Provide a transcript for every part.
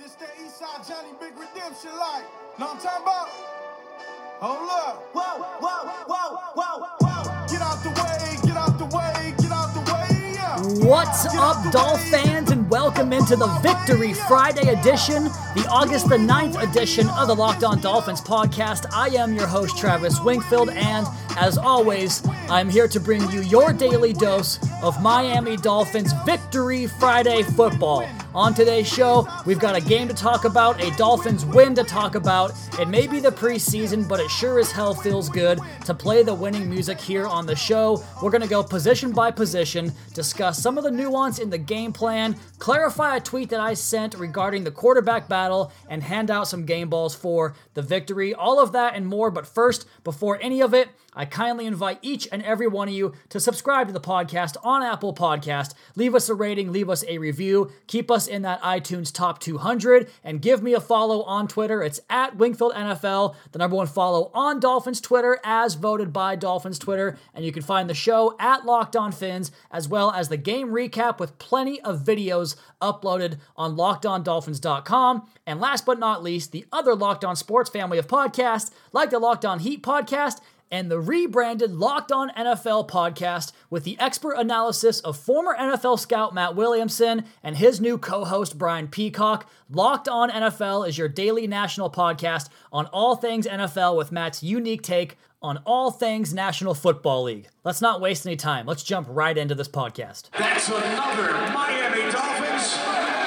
this that Eastside Johnny Big Redemption like. Know what I'm talking about? Hold up. Whoa, whoa, whoa, whoa, whoa. Get out the way, get out the way, get out the way, yeah. What's Get up, Doll way. fans, and welcome into the Victory Friday edition, the August the 9th edition of the Locked On Dolphins podcast. I am your host, Travis Wingfield, and as always, I'm here to bring you your daily dose of Miami Dolphins Victory Friday football. On today's show, we've got a game to talk about, a Dolphins win to talk about. It may be the preseason, but it sure as hell feels good to play the winning music here on the show. We're going to go position by position, discuss some of the nuance in the game plan, clarify a tweet that I sent regarding the quarterback battle, and hand out some game balls for the victory. All of that and more, but first, before any of it, I kindly invite each and every one of you to subscribe to the podcast on Apple Podcast. Leave us a rating, leave us a review, keep us in that iTunes top 200, and give me a follow on Twitter. It's at Wingfield NFL, the number one follow on Dolphins Twitter, as voted by Dolphins Twitter. And you can find the show at Locked On Fins, as well as the game recap with plenty of videos uploaded on LockedOnDolphins.com. And last but not least, the other Locked On Sports family of podcasts, like the Locked On Heat podcast and the rebranded Locked On NFL podcast with the expert analysis of former NFL scout Matt Williamson and his new co host Brian Peacock. Locked On NFL is your daily national podcast on all things NFL with Matt's unique take on all things National Football League. Let's not waste any time. Let's jump right into this podcast. That's another Miami Dolphins.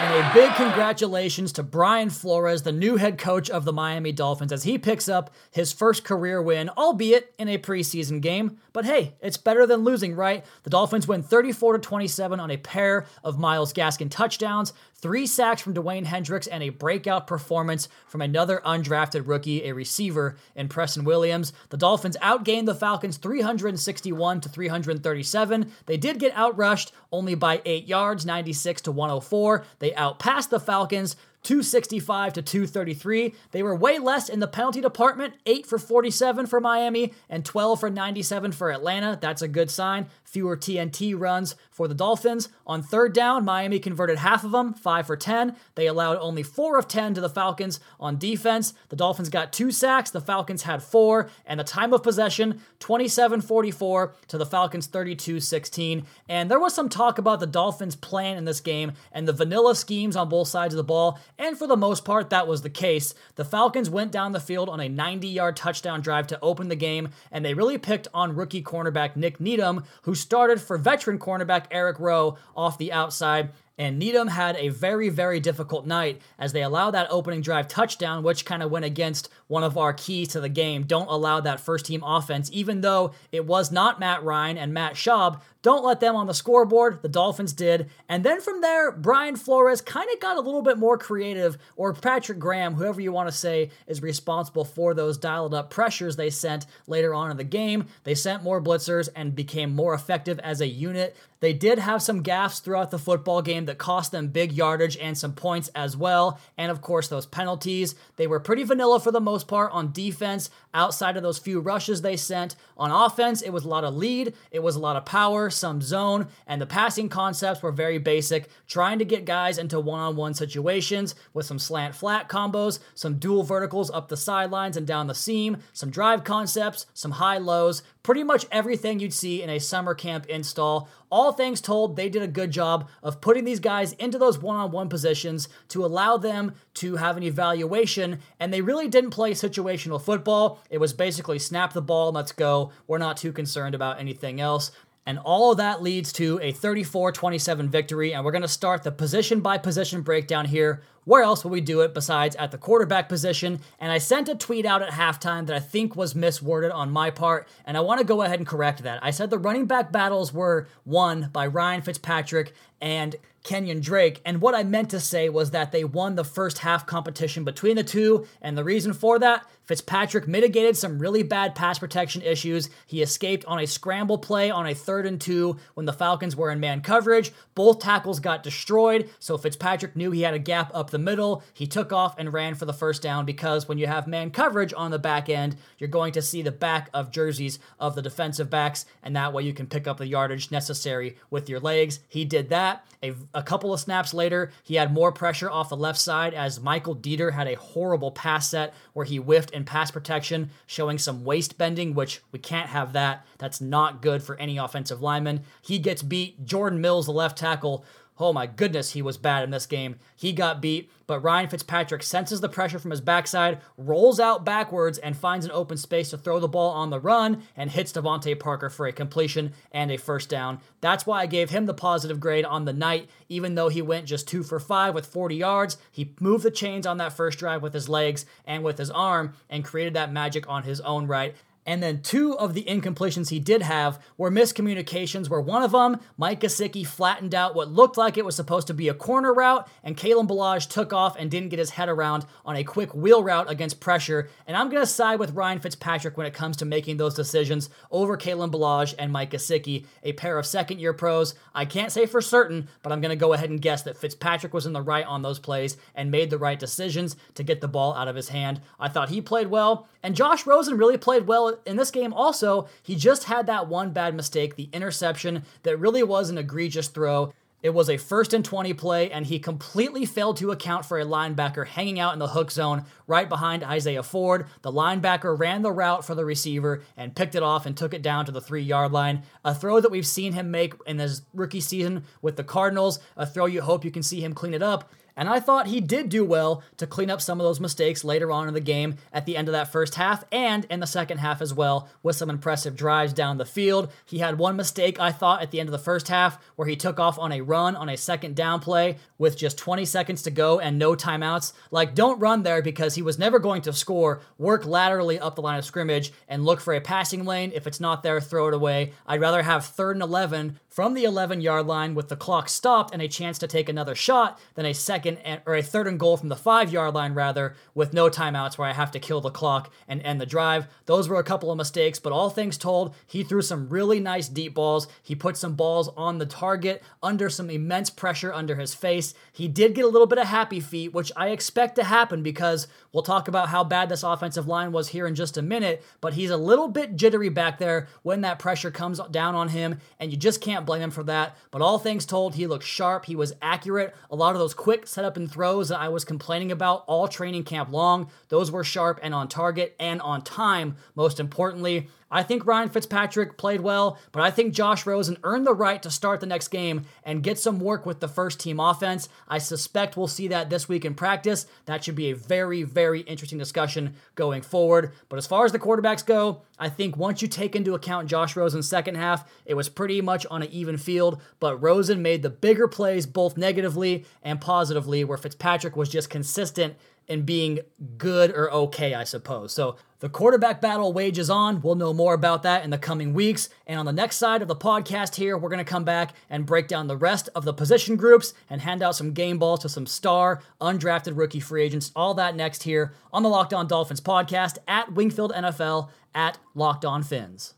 And a big congratulations to Brian Flores, the new head coach of the Miami Dolphins, as he picks up his first career win, albeit in a preseason game. But hey, it's better than losing, right? The Dolphins win 34 to 27 on a pair of Myles Gaskin touchdowns, three sacks from Dewayne Hendrix, and a breakout performance from another undrafted rookie, a receiver in Preston Williams. The Dolphins outgained the Falcons 361 to 337. They did get outrushed only by 8 yards, 96 to 104. They outpassed the Falcons 265 to 233. They were way less in the penalty department, 8 for 47 for Miami and 12 for 97 for Atlanta. That's a good sign. Fewer TNT runs for the Dolphins. On third down, Miami converted half of them, 5 for 10. They allowed only 4 of 10 to the Falcons on defense. The Dolphins got 2 sacks, the Falcons had 4, and the time of possession 27-44 to the Falcons 32-16. And there was some talk about the Dolphins' plan in this game and the vanilla schemes on both sides of the ball, and for the most part that was the case. The Falcons went down the field on a 90-yard touchdown drive to open the game, and they really picked on rookie cornerback Nik Needham, who started for veteran cornerback Eric Rowe off the outside. And Needham had a very, very difficult night as they allowed that opening drive touchdown, which kind of went against one of our keys to the game. Don't allow that first team offense, even though it was not Matt Ryan and Matt Schaub. Don't let them on the scoreboard. The Dolphins did. And then from there, Brian Flores kind of got a little bit more creative, or Patrick Graham, whoever you want to say is responsible for those dialed up pressures they sent later on in the game. They sent more blitzers and became more effective as a unit. They did have some gaffes throughout the football game that cost them big yardage and some points as well. And of course, those penalties. They were pretty vanilla for the most part on defense, outside of those few rushes they sent. On offense, it was a lot of lead, it was a lot of power, some zone, and the passing concepts were very basic, trying to get guys into one on one situations with some slant flat combos, some dual verticals up the sidelines and down the seam, some drive concepts, some high lows, pretty much everything you'd see in a summer camp install. All things told, they did a good job of putting these guys into those one on one positions to allow them to have an evaluation, and they really didn't play situational football. It was basically snap the ball, let's go. We're not too concerned about anything else. And all of that leads to a 34 27 victory. And we're going to start the position by position breakdown here. Where else will we do it besides at the quarterback position? And I sent a tweet out at halftime that I think was misworded on my part, and I want to go ahead and correct that. I said the running back battles were won by Ryan Fitzpatrick and Kenyon Drake, and what I meant to say was that they won the first half competition between the two, and the reason for that Fitzpatrick mitigated some really bad pass protection issues. He escaped on a scramble play on a third and two when the Falcons were in man coverage. Both tackles got destroyed, so Fitzpatrick knew he had a gap up the middle. He took off and ran for the first down because when you have man coverage on the back end, you're going to see the back of jerseys of the defensive backs, and that way you can pick up the yardage necessary with your legs. He did that. A, a couple of snaps later, he had more pressure off the left side as Michael Deiter had a horrible pass set where he whiffed in pass protection, showing some waist bending, which we can't have that. That's not good for any offensive lineman. He gets beat. Jordan Mills, the left tackle, Oh my goodness, he was bad in this game. He got beat, but Ryan Fitzpatrick senses the pressure from his backside, rolls out backwards, and finds an open space to throw the ball on the run and hits DeVante Parker for a completion and a first down. That's why I gave him the positive grade on the night, even though he went just two for five with 40 yards. He moved the chains on that first drive with his legs and with his arm and created that magic on his own right. And then two of the incompletions he did have were miscommunications, where one of them, Mike Gesicki flattened out what looked like it was supposed to be a corner route, and Kalen Ballage took off and didn't get his head around on a quick wheel route against pressure. And I'm going to side with Ryan Fitzpatrick when it comes to making those decisions over Kalen Ballage and Mike Gesicki, a pair of second year pros. I can't say for certain, but I'm going to go ahead and guess that Fitzpatrick was in the right on those plays and made the right decisions to get the ball out of his hand. I thought he played well, and Josh Rosen really played well in this game also, he just had that one bad mistake, the interception that really was an egregious throw. It was a first and 20 play, and he completely failed to account for a linebacker hanging out in the hook zone right behind Isaiah Ford. The linebacker ran the route for the receiver and picked it off and took it down to the three yard line. A throw that we've seen him make in his rookie season with the Cardinals, a throw you hope you can see him clean it up. And I thought he did do well to clean up some of those mistakes later on in the game at the end of that first half and in the second half as well with some impressive drives down the field. He had one mistake, I thought, at the end of the first half where he took off on a run on a second down play with just 20 seconds to go and no timeouts. Like, don't run there because he was never going to score. Work laterally up the line of scrimmage and look for a passing lane. If it's not there, throw it away. I'd rather have third and 11 from the 11 yard line with the clock stopped and a chance to take another shot then a second and, or a third and goal from the five yard line rather with no timeouts where I have to kill the clock and end the drive. Those were a couple of mistakes, but all things told, he threw some really nice deep balls. He put some balls on the target under some immense pressure under his face. He did get a little bit of happy feet, which I expect to happen because we'll talk about how bad this offensive line was here in just a minute, but he's a little bit jittery back there when that pressure comes down on him, and you just can't blame him for that. But all things told, he looked sharp. He was accurate. A lot of those quick setup and throws that I was complaining about all training camp long, those were sharp and on target and on time, most importantly. I think Ryan Fitzpatrick played well, but I think Josh Rosen earned the right to start the next game and get some work with the first team offense. I suspect we'll see that this week in practice. That should be a very, very interesting discussion going forward. But as far as the quarterbacks go, I think once you take into account Josh Rosen's second half, it was pretty much on an even field, but Rosen made the bigger plays both negatively and positively, where Fitzpatrick was just consistent in being good or okay, I suppose. So the quarterback battle wages on. We'll know more about that in the coming weeks. And on the next side of the podcast here, we're going to come back and break down the rest of the position groups and hand out some game balls to some star, undrafted rookie free agents. All that next here on the Locked On Dolphins podcast at Wingfield NFL at Locked On Fins.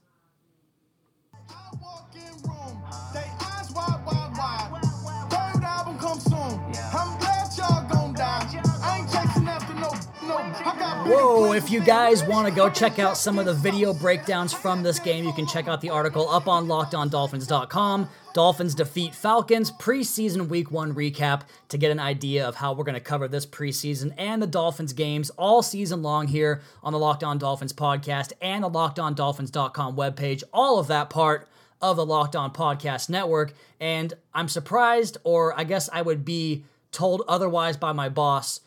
Whoa, if you guys want to go check out some of the video breakdowns from this game, you can check out the article up on lockedondolphins.com. Dolphins defeat Falcons preseason week one recap to get an idea of how we're going to cover this preseason and the Dolphins games all season long here on the Locked On Dolphins podcast and the lockedondolphins.com webpage. All of that part of the Locked On Podcast Network. And I'm surprised, or I guess I would be told otherwise by my boss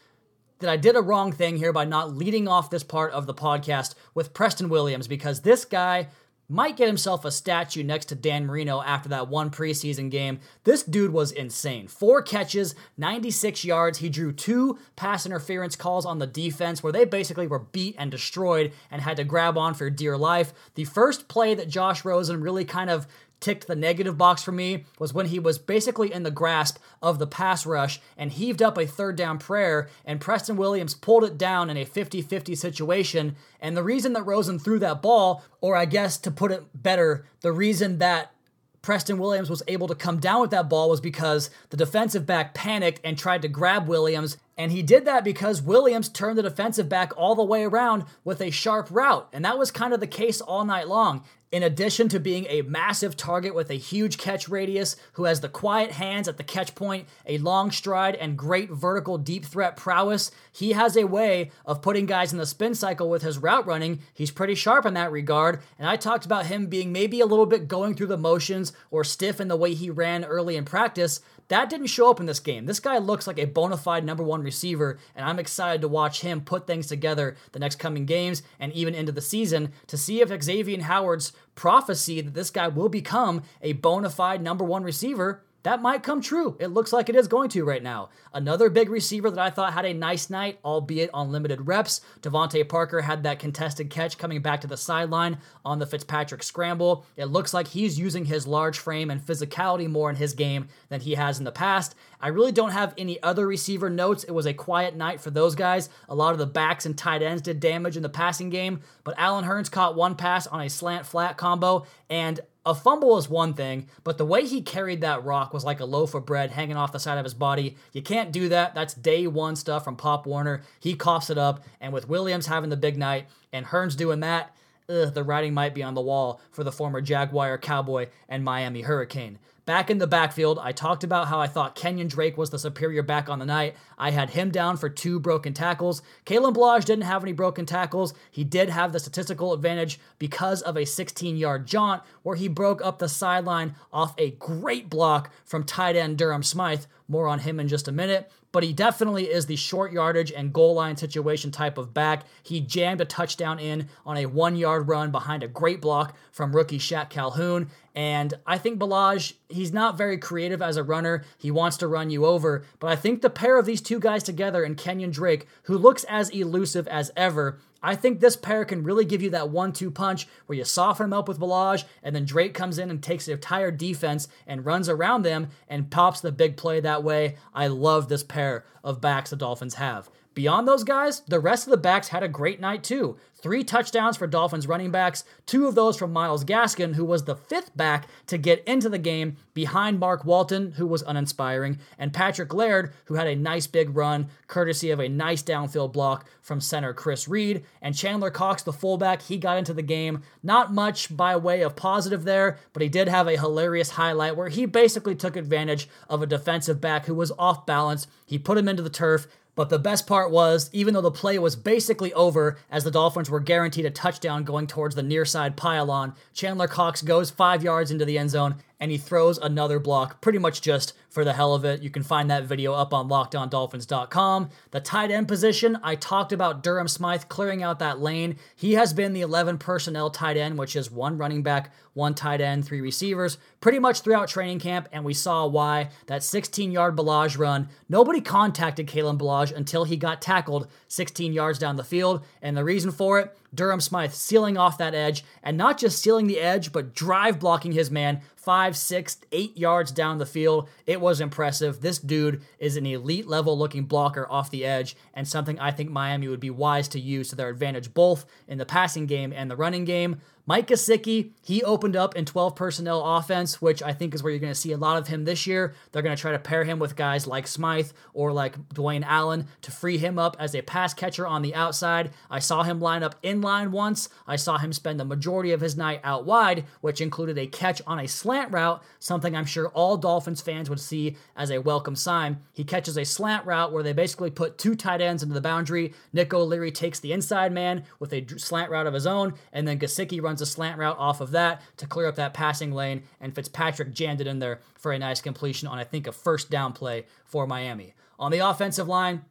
that I did a wrong thing here by not leading off this part of the podcast with Preston Williams because this guy might get himself a statue next to Dan Marino after that one preseason game. This dude was insane. Four catches, 96 yards. He drew two pass interference calls on the defense where they basically were beat and destroyed and had to grab on for dear life. The first play that Josh Rosen really kind of ticked the negative box for me was when he was basically in the grasp of the pass rush and heaved up a third down prayer, and Preston Williams pulled it down in a 50 50 situation. And the reason that Rosen threw that ball, or I guess to put it better, the reason that Preston Williams was able to come down with that ball was because the defensive back panicked and tried to grab Williams. And he did that because Williams turned the defensive back all the way around with a sharp route. And that was kind of the case all night long. In addition to being a massive target with a huge catch radius, who has the quiet hands at the catch point, a long stride, and great vertical deep threat prowess, he has a way of putting guys in the spin cycle with his route running. He's pretty sharp in that regard. And I talked about him being maybe a little bit going through the motions or stiff in the way he ran early in practice. That didn't show up in this game. This guy looks like a bona fide number one receiver, and I'm excited to watch him put things together the next coming games and even into the season to see if Xavier Howard's prophecy that this guy will become a bona fide number one receiver that might come true. It looks like it is going to right now. Another big receiver that I thought had a nice night, albeit on limited reps. DeVante Parker had that contested catch coming back to the sideline on the Fitzpatrick scramble. It looks like he's using his large frame and physicality more in his game than he has in the past. I really don't have any other receiver notes. It was a quiet night for those guys. A lot of the backs and tight ends did damage in the passing game, but Allen Hurns caught one pass on a slant flat combo, and a fumble is one thing, but the way he carried that rock was like a loaf of bread hanging off the side of his body. You can't do that. That's day one stuff from Pop Warner. He coughs it up, and with Williams having the big night and Hurns doing that, ugh, the writing might be on the wall for the former Jaguar, Cowboy, and Miami Hurricane. Back in the backfield, I talked about how I thought Kenyon Drake was the superior back on the night. I had him down for two broken tackles. Kalen Ballage didn't have any broken tackles. He did have the statistical advantage because of a 16 yard jaunt where he broke up the sideline off a great block from tight end Durham Smythe. More on him in just a minute but he definitely is the short yardage and goal line situation type of back. He jammed a touchdown in on a one yard run behind a great block from rookie Shaq Calhoun. And I think Ballage, he's not very creative as a runner. He wants to run you over. But I think the pair of these two guys together and Kenyon Drake, who looks as elusive as ever, I think this pair can really give you that one two punch where you soften them up with Ballage, and then Drake comes in and takes the entire defense and runs around them and pops the big play that way. I love this pair of backs the Dolphins have. Beyond those guys, the rest of the backs had a great night too. Three touchdowns for Dolphins running backs, two of those from Myles Gaskin, who was the fifth back to get into the game behind Mark Walton, who was uninspiring, and Patrick Laird, who had a nice big run, courtesy of a nice downfield block from center Chris Reed. And Chandler Cox, the fullback, he got into the game. Not much by way of positive there, but he did have a hilarious highlight where he basically took advantage of a defensive back who was off balance. He put him into the turf but the best part was, even though the play was basically over, as the Dolphins were guaranteed a touchdown going towards the near side pylon, Chandler Cox goes five yards into the end zone and he throws another block pretty much just for the hell of it. You can find that video up on lockedondolphins.com. The tight end position, I talked about Durham Smythe clearing out that lane. He has been the 11 personnel tight end, which is one running back, one tight end, three receivers, pretty much throughout training camp, and we saw why. That 16 yard Ballage run, nobody contacted Kalen Ballage until he got tackled 16 yards down the field, and the reason for it, Durham Smythe sealing off that edge, and not just sealing the edge, but drive blocking his man five, six, eight yards down the field. It was impressive. This dude is an elite level looking blocker off the edge, and something I think Miami would be wise to use to their advantage both in the passing game and the running game. Mike Gesicki, he opened up in 12 personnel offense, which I think is where you're going to see a lot of him this year. They're going to try to pair him with guys like Smythe or like Dwayne Allen to free him up as a pass catcher on the outside. I saw him line up in line once. I saw him spend the majority of his night out wide, which included a catch on a slant route, something I'm sure all Dolphins fans would see as a welcome sign. He catches a slant route where they basically put two tight ends into the boundary. Nick O'Leary takes the inside man with a slant route of his own, and then Gesicki runs runs a slant route off of that to clear up that passing lane, and Fitzpatrick jammed it in there for a nice completion on, I think, a first down play for Miami. On the offensive line,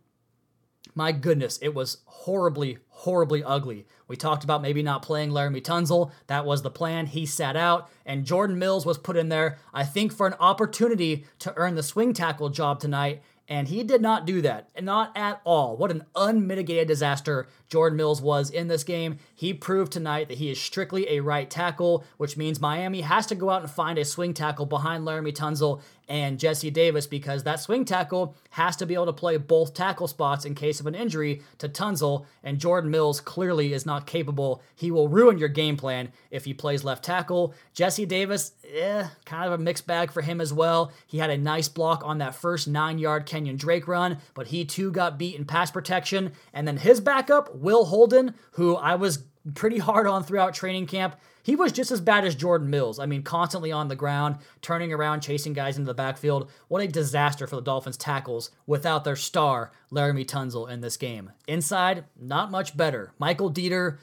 my goodness, it was horribly, horribly ugly. We talked about maybe not playing Laremy Tunsil. That was the plan. He sat out, and Jordan Mills was put in there, I think, for an opportunity to earn the swing tackle job tonight. And he did not do that. Not at all. What an unmitigated disaster Jordan Mills was in this game. He proved tonight that he is strictly a right tackle, which means Miami has to go out and find a swing tackle behind Laremy Tunsil and Jesse Davis because that swing tackle has to be able to play both tackle spots in case of an injury to Tunsil, and Jordan Mills clearly is not capable. He will ruin your game plan if he plays left tackle. Jesse Davis, eh, kind of a mixed bag for him as well. He had a nice block on that first nine yard Kenyon Drake run, but he too got beat in pass protection. And then his backup, Will Holden, who I was pretty hard on throughout training camp. He was just as bad as Jordan Mills. I mean, constantly on the ground, turning around, chasing guys into the backfield. What a disaster for the Dolphins' tackles without their star, Laremy Tunsil, in this game. Inside, not much better. Michael Deiter,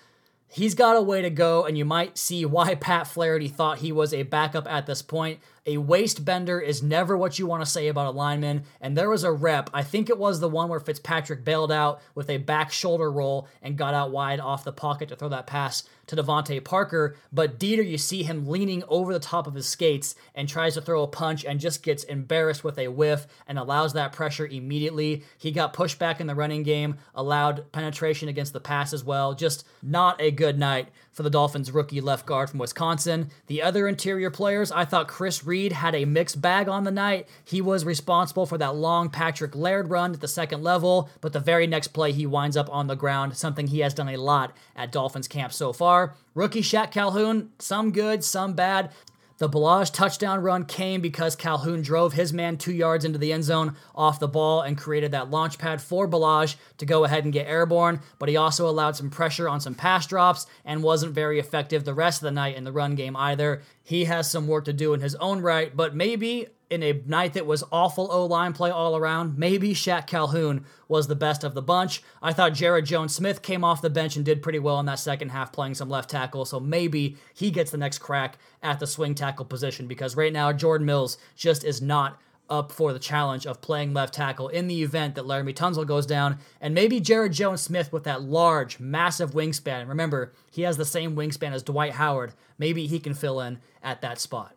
he's got a way to go, and you might see why Pat Flaherty thought he was a backup at this point. A waist bender is never what you want to say about a lineman. And there was a rep, I think it was the one where Fitzpatrick bailed out with a back shoulder roll and got out wide off the pocket to throw that pass to DeVante Parker. But Deiter, you see him leaning over the top of his skates and tries to throw a punch and just gets embarrassed with a whiff and allows that pressure immediately. He got pushed back in the running game, allowed penetration against the pass as well. Just not a good night for the Dolphins rookie left guard from Wisconsin. The other interior players, I thought Chris Reed had a mixed bag on the night. He was responsible for that long Patrick Laird run at the second level, but the very next play he winds up on the ground, something he has done a lot at Dolphins camp so far. Rookie Shaq Calhoun, some good, some bad. The Ballage touchdown run came because Calhoun drove his man two yards into the end zone off the ball and created that launch pad for Ballage to go ahead and get airborne, but he also allowed some pressure on some pass drops and wasn't very effective the rest of the night in the run game either. He has some work to do in his own right, but maybe in a night that was awful O line play all around, maybe Shaq Calhoun was the best of the bunch. I thought Jaryd Jones-Smith came off the bench and did pretty well in that second half, playing some left tackle. So maybe he gets the next crack at the swing tackle position because right now Jordan Mills just is not up for the challenge of playing left tackle in the event that Laremy Tunsil goes down, and maybe Jaryd Jones-Smith with that large, massive wingspan. Remember, he has the same wingspan as Dwight Howard. Maybe he can fill in at that spot.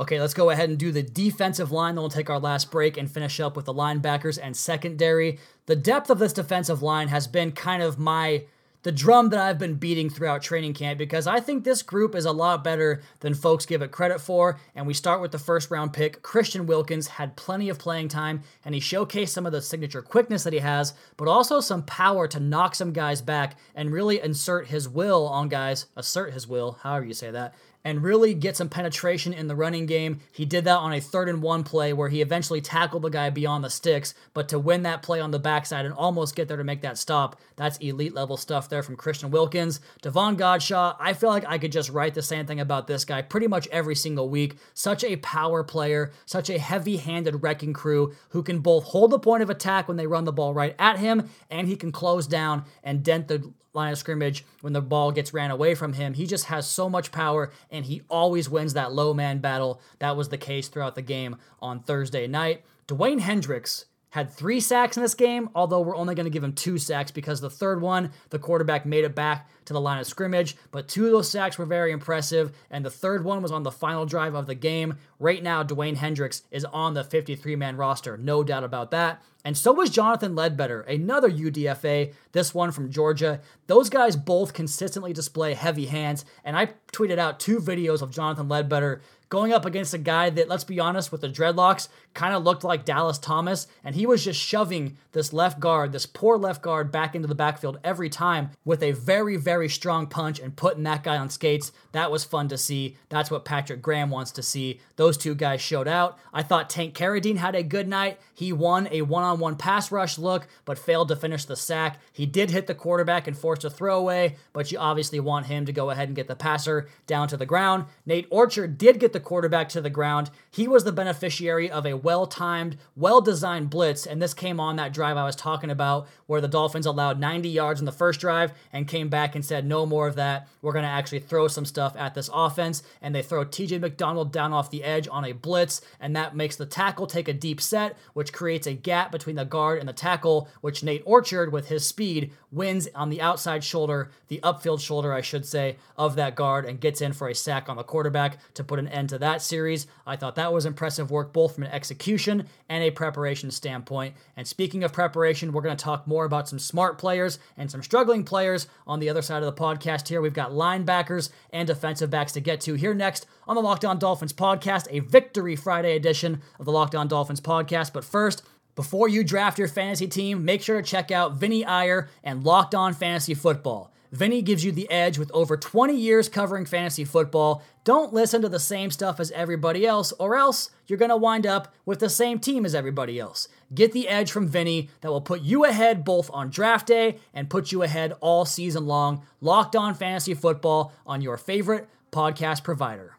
Okay, let's go ahead and do the defensive line. Then we'll take our last break and finish up with the linebackers and secondary. The depth of this defensive line has been kind of my the drum that I've been beating throughout training camp because I think this group is a lot better than folks give it credit for. And we start with the first round pick. Christian Wilkins had plenty of playing time and he showcased some of the signature quickness that he has, but also some power to knock some guys back and really insert his will on guys, assert his will, however you say that, and really get some penetration in the running game. He did that on a third and one play where he eventually tackled the guy beyond the sticks, but to win that play on the backside and almost get there to make that stop, that's elite level stuff there from Christian Wilkins. Davon Godchaux, I feel like I could just write the same thing about this guy pretty much every single week. Such a power player, such a heavy handed wrecking crew who can both hold the point of attack when they run the ball right at him, and he can close down and dent the line of scrimmage when the ball gets ran away from him. He just has so much power and he always wins that low man battle. That was the case throughout the game on Thursday night. Dewayne Hendrix had three sacks in this game, although we're only going to give him two sacks because the third one, the quarterback made it back to the line of scrimmage. But two of those sacks were very impressive, and the third one was on the final drive of the game. Right now, Dewayne Hendrix is on the 53 man roster, no doubt about that. And so was Jonathan Ledbetter, another UDFA, this one from Georgia. Those guys both consistently display heavy hands, and I tweeted out two videos of Jonathan Ledbetter going up against a guy that, let's be honest, with the dreadlocks, kind of looked like Dallas Thomas, and he was just shoving this left guard, this poor left guard, back into the backfield every time with a very, very strong punch and putting that guy on skates. That was fun to see. That's what Patrick Graham wants to see. Those two guys showed out. I thought Tank Carradine had a good night. He won a one on one pass rush look, but failed to finish the sack. He did hit the quarterback and forced a throwaway, but you obviously want him to go ahead and get the passer down to the ground. Nate Orchard did get the quarterback to the ground. He was the beneficiary of a well timed, well designed blitz, and this came on that drive I was talking about where the Dolphins allowed 90 yards in the first drive and came back and said, no more of that. We're going to actually throw some stuff at this offense. And they throw TJ McDonald down off the edge on a blitz, and that makes the tackle take a deep set, which creates a gap between the guard and the tackle, which Nate Orchard, with his speed, wins on the outside shoulder, the upfield shoulder, I should say, of that guard, and gets in for a sack on the quarterback to put an end into that series. I thought that was impressive work, both from an execution and a preparation standpoint. And speaking of preparation, we're going to talk more about some smart players and some struggling players on the other side of the podcast here. We've got linebackers and defensive backs to get to here next on the Locked On Dolphins podcast, a Victory Friday edition of the Locked On Dolphins podcast. But first, before you draft your fantasy team, make sure to check out Vinny Iyer and Locked On Fantasy Football. Vinny gives you the edge with over 20 years covering fantasy football. Don't listen to the same stuff as everybody else, or else you're going to wind up with the same team as everybody else. Get the edge from Vinny that will put you ahead both on draft day and put you ahead all season long. Locked on fantasy football on your favorite podcast provider.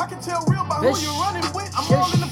I can tell real by who Bish. you're running with. I'm all in the.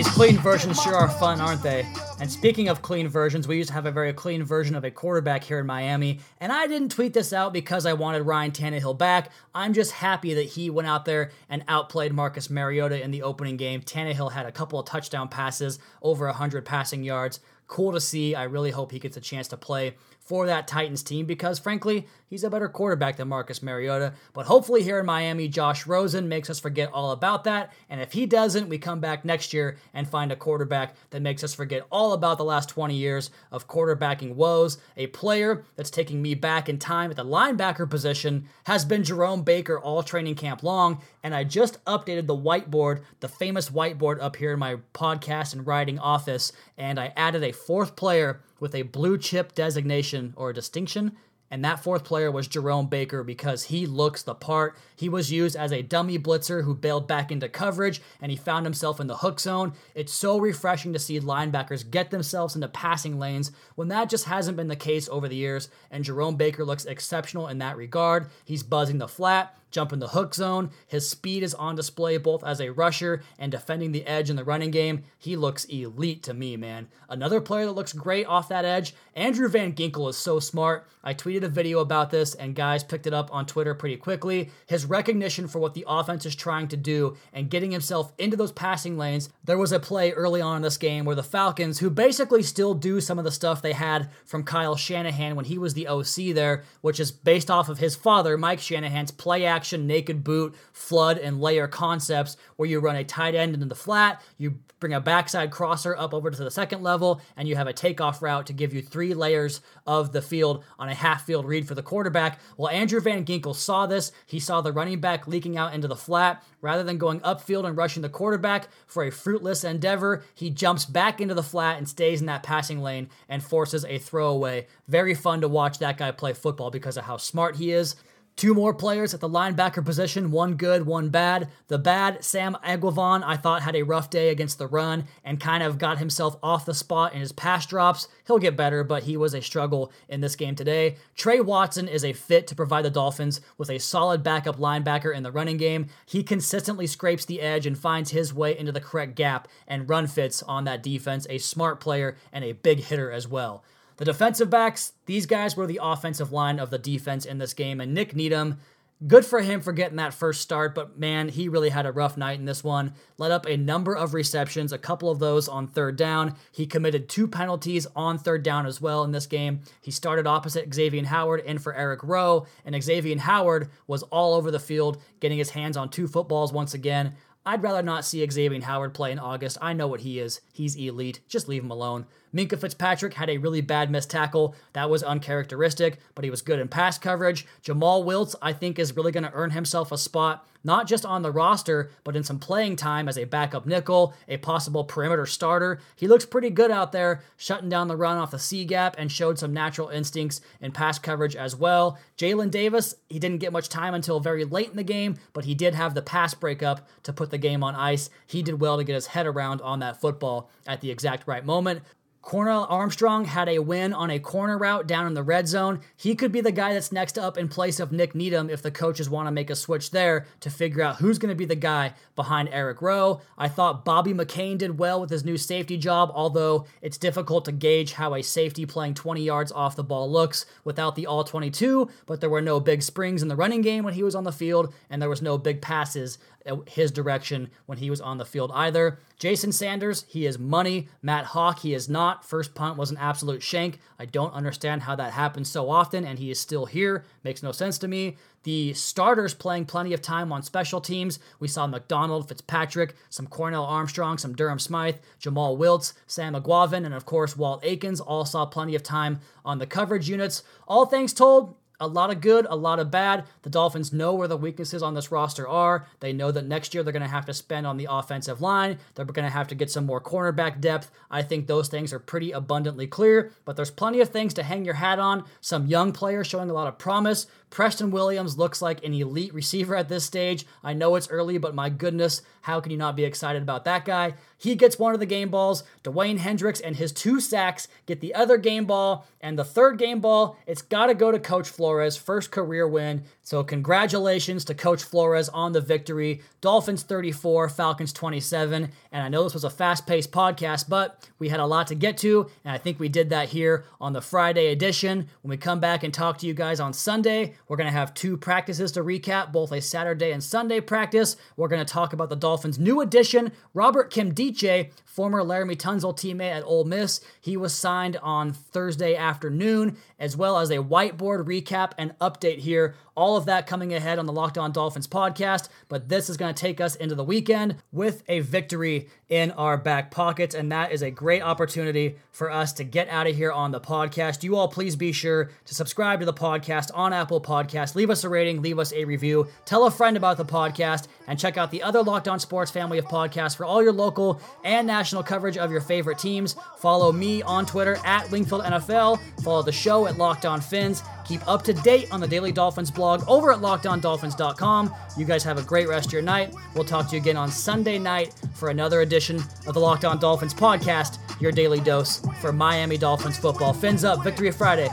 These clean versions sure are fun, aren't they? And speaking of clean versions, we used to have a very clean version of a quarterback here in Miami. And I didn't tweet this out because I wanted Ryan Tannehill back. I'm just happy that he went out there and outplayed Marcus Mariota in the opening game. Tannehill had a couple of touchdown passes, over 100 passing yards. Cool to see. I really hope he gets a chance to play for that Titans team because, frankly, he's a better quarterback than Marcus Mariota. But hopefully, here in Miami, Josh Rosen makes us forget all about that. And if he doesn't, we come back next year and find a quarterback that makes us forget all about the last 20 years of quarterbacking woes. A player that's taking me back in time at the linebacker position has been Jerome Baker all training camp long. And I just updated the whiteboard, the famous whiteboard up here in my podcast and writing office, and I added a fourth player with a blue chip designation or distinction. And that fourth player was Jerome Baker because he looks the part. He was used as a dummy blitzer who bailed back into coverage and he found himself in the hook zone. It's so refreshing to see linebackers get themselves into passing lanes when that just hasn't been the case over the years. And Jerome Baker looks exceptional in that regard. He's buzzing the flat jump in the hook zone. His speed is on display both as a rusher and defending the edge in the running game. He looks elite to me, man. Another player that looks great off that edge, Andrew Van Ginkel is so smart. I tweeted a video about this and guys picked it up on Twitter pretty quickly. His recognition for what the offense is trying to do and getting himself into those passing lanes. There was a play early on in this game where the Falcons, who basically still do some of the stuff they had from Kyle Shanahan when he was the OC there, which is based off of his father, Mike Shanahan's play action action, naked boot, flood, and layer concepts where you run a tight end into the flat, you bring a backside crosser up over to the second level, and you have a takeoff route to give you three layers of the field on a half field read for the quarterback. Well, Andrew Van Ginkel saw this. He saw the running back leaking out into the flat. Rather than going upfield and rushing the quarterback for a fruitless endeavor, he jumps back into the flat and stays in that passing lane and forces a throwaway. Very fun to watch that guy play football because of how smart he is. Two more players at the linebacker position, one good, one bad. The bad, Sam Eguavoen, I thought had a rough day against the run and kind of got himself off the spot in his pass drops. He'll get better, but he was a struggle in this game today. Tre Watson is a fit to provide the Dolphins with a solid backup linebacker in the running game. He consistently scrapes the edge and finds his way into the correct gap and run fits on that defense. A smart player and a big hitter as well. The defensive backs, these guys were the offensive line of the defense in this game, and Nik Needham, good for him for getting that first start, but man, he really had a rough night in this one. Let up a number of receptions, a couple of those on third down. He committed two penalties on third down as well in this game. He started opposite Xavier Howard in for Eric Rowe, and Xavier Howard was all over the field, getting his hands on two footballs once again. I'd rather not see Xavier Howard play in August. I know what he is. He's elite. Just leave him alone. Minkah Fitzpatrick had a really bad missed tackle. That was uncharacteristic, but he was good in pass coverage. Jomal Wiltz, I think, is really going to earn himself a spot, not just on the roster, but in some playing time as a backup nickel, a possible perimeter starter. He looks pretty good out there, shutting down the run off the C gap and showed some natural instincts in pass coverage as well. Jalen Davis, he didn't get much time until very late in the game, but he did have the pass breakup to put the game on ice. He did well to get his head around on that football at the exact right moment. Cornell Armstrong had a win on a corner route down in the red zone. He could be the guy that's next up in place of Nik Needham if the coaches want to make a switch there to figure out who's going to be the guy behind Eric Rowe. I thought Bobby McCain did well with his new safety job, although it's difficult to gauge how a safety playing 20 yards off the ball looks without the all 22, but there were no big springs in the running game when he was on the field, and there was no big passes Uh, his direction when he was on the field either. Jason Sanders, he is money. Matt Haack, he is not. First punt was an absolute shank. I don't understand how that happens so often, and he is still here. Makes no sense to me. The starters playing plenty of time on special teams. We saw McDonald, Fitzpatrick, some Cornell Armstrong, some Durham Smythe, Jomal Wiltz, Sam Eguavoen, and of course Walt Aikens all saw plenty of time on the coverage units. All things told, a lot of good, a lot of bad. The Dolphins know where the weaknesses on this roster are. They know that next year they're going to have to spend on the offensive line. They're going to have to get some more cornerback depth. I think those things are pretty abundantly clear, but there's plenty of things to hang your hat on. Some young players showing a lot of promise. Preston Williams looks like an elite receiver at this stage. I know it's early, but my goodness, how can you not be excited about that guy? He gets one of the game balls. Dewayne Hendrix and his two sacks get the other game ball. And the third game ball, it's got to go to Coach Flores. First career win. So, congratulations to Coach Flores on the victory. Dolphins 34, Falcons 27. And I know this was a fast paced podcast, but we had a lot to get to. And I think we did that here on the Friday edition. When we come back and talk to you guys on Sunday, we're going to have two practices to recap, both a Saturday and Sunday practice. We're going to talk about the Dolphins' new addition, Robert Nkemdiche, former Laremy Tunsil teammate at Ole Miss. He was signed on Thursday afternoon, as well as a whiteboard recap and update here. All of that coming ahead on the Locked On Dolphins podcast, but this is going to take us into the weekend with a victory in our back pockets, and that is a great opportunity for us to get out of here on the podcast. You all please be sure to subscribe to the podcast on Apple Podcasts. Leave us a rating, leave us a review, tell a friend about the podcast, and check out the other Locked On Sports family of podcasts for all your local and national coverage of your favorite teams. Follow me on Twitter at Wingfield NFL. Follow the show at Locked On Fins. Keep up to date on the Daily Dolphins blog over at lockedondolphins.com. You guys have a great rest of your night. We'll talk to you again on Sunday night for another edition of the Locked On Dolphins podcast, your daily dose for Miami Dolphins football. Fins up, Victory Friday.